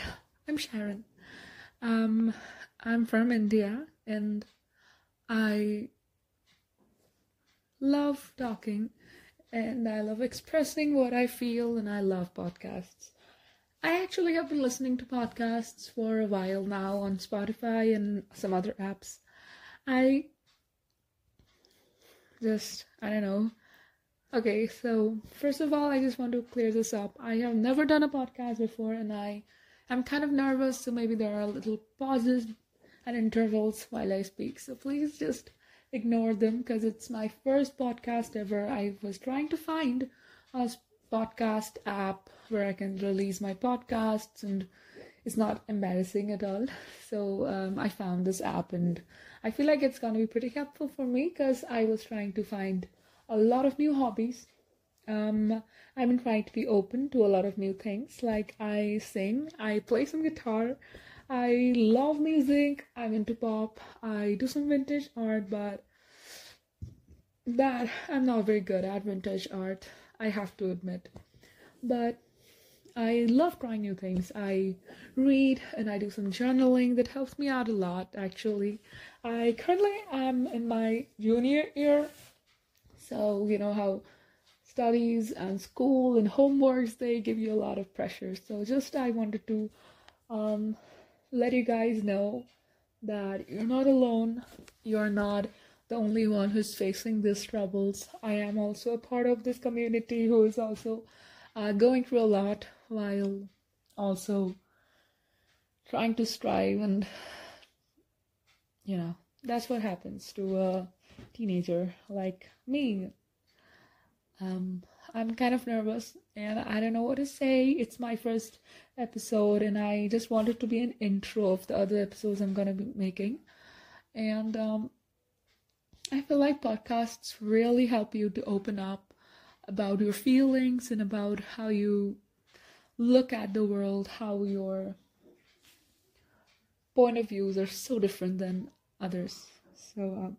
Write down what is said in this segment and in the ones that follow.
I'm Sharon. Um, I'm from India and I love talking and I love expressing what I feel and I love podcasts. I actually have been listening to podcasts for a while now on Spotify and some other apps. I just, I don't know. Okay, so first of all, I just want to clear this up. I have never done a podcast before and I am kind of nervous, so maybe there are little pauses and intervals while I speak. So please just ignore them because it's my first podcast ever. I was trying to find a podcast app where I can release my podcasts and it's not embarrassing at all. So um, I found this app and I feel like it's going to be pretty helpful for me because I was trying to find a lot of new hobbies. Um, I've been trying to be open to a lot of new things. Like I sing, I play some guitar, I love music, I'm into pop, I do some vintage art, but that I'm not very good at vintage art, I have to admit. But I love trying new things. I read and I do some journaling that helps me out a lot actually. I currently am in my junior year, so you know how studies and school and homeworks they give you a lot of pressure. So just I wanted to um, let you guys know that you're not alone. You're not the only one who's facing these troubles. I am also a part of this community who is also uh, going through a lot while also trying to strive and you know that's what happens to a teenager like me um i'm kind of nervous and i don't know what to say it's my first episode and i just wanted to be an intro of the other episodes i'm going to be making and um i feel like podcasts really help you to open up about your feelings and about how you look at the world, how your point of views are so different than others. So um,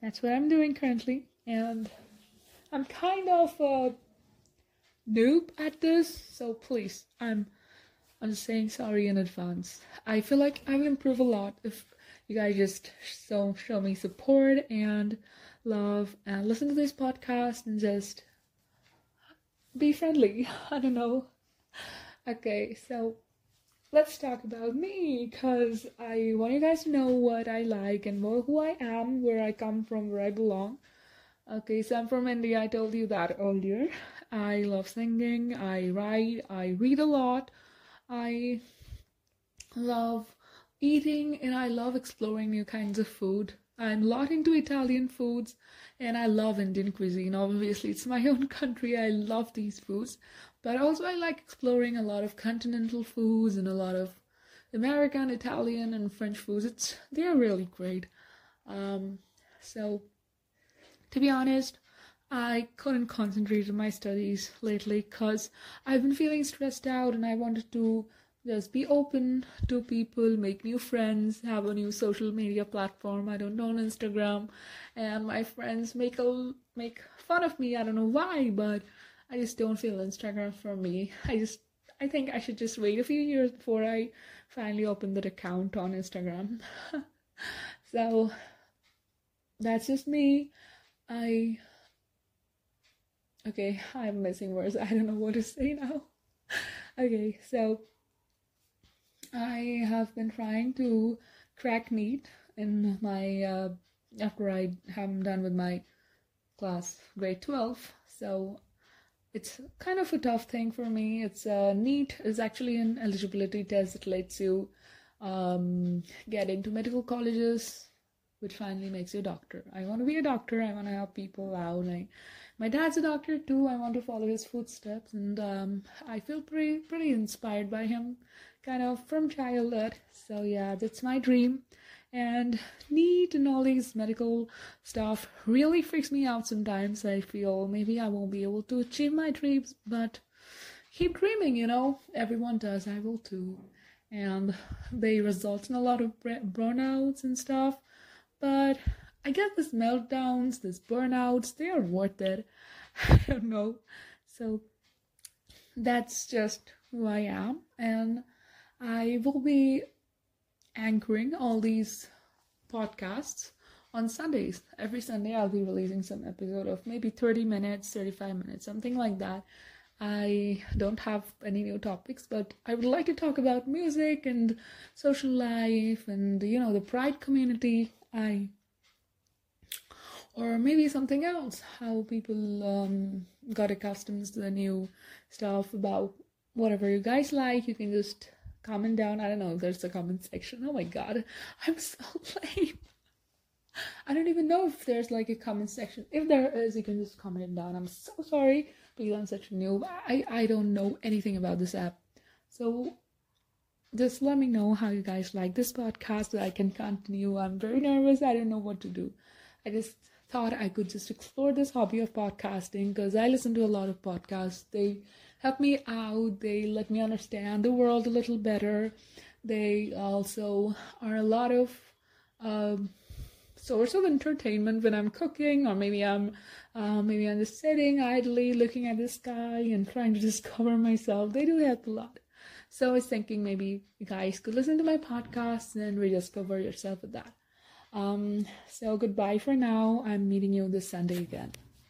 that's what I'm doing currently, and I'm kind of a noob at this. So please, I'm I'm saying sorry in advance. I feel like I will improve a lot if you guys just so show me support and love and listen to this podcast and just be friendly. I don't know. Okay, so let's talk about me because I want you guys to know what I like and who I am, where I come from, where I belong. Okay, so I'm from India. I told you that earlier. I love singing, I write, I read a lot, I love eating, and I love exploring new kinds of food. I'm a lot into Italian foods and I love Indian cuisine. Obviously, it's my own country. I love these foods. But also, I like exploring a lot of continental foods and a lot of American, Italian, and French foods. It's they're really great. Um, so, to be honest, I couldn't concentrate on my studies lately because I've been feeling stressed out and I wanted to just be open to people, make new friends, have a new social media platform. I don't know on Instagram, and my friends make a make fun of me. I don't know why, but I just don't feel Instagram for me. I just I think I should just wait a few years before I finally open that account on Instagram. so that's just me. I okay, I'm missing words. I don't know what to say now. okay, so I have been trying to crack NEET in my uh, after I am done with my class grade 12 so it's kind of a tough thing for me it's uh, NEET is actually an eligibility test that lets you um, get into medical colleges which finally makes you a doctor i want to be a doctor i want to help people out I, my dad's a doctor too i want to follow his footsteps and um, i feel pretty pretty inspired by him kind of from childhood. So yeah, that's my dream. And NEET and all these medical stuff really freaks me out sometimes. I feel maybe I won't be able to achieve my dreams, but keep dreaming, you know. Everyone does, I will too. And they result in a lot of burnouts and stuff. But I guess these meltdowns, these burnouts, they are worth it. I don't know. So that's just who I am, and I will be anchoring all these podcasts on Sundays. Every Sunday, I'll be releasing some episode of maybe 30 minutes, 35 minutes, something like that. I don't have any new topics, but I would like to talk about music and social life and, you know, the Pride community. I or maybe something else how people um, got accustomed to the new stuff about whatever you guys like. You can just comment down. I don't know there's a comment section. Oh my god. I'm so lame. I don't even know if there's like a comment section. If there is you can just comment it down. I'm so sorry. Because i'm such a noob. I i don't know anything about this app. So just let me know how you guys like this podcast so i can continue i'm very nervous i don't know what to do i just thought I could just explore this hobby of podcasting because I listen to a lot of podcasts. They help me out, they let me understand the world a little better. They also are a lot of um, source of entertainment when I'm cooking, or maybe I'm uh, maybe I'm just sitting idly looking at the sky and trying to discover myself. They do help a lot. So I was thinking maybe you guys could listen to my podcast and rediscover yourself with that. Um, so goodbye for now. I'm meeting you this Sunday again.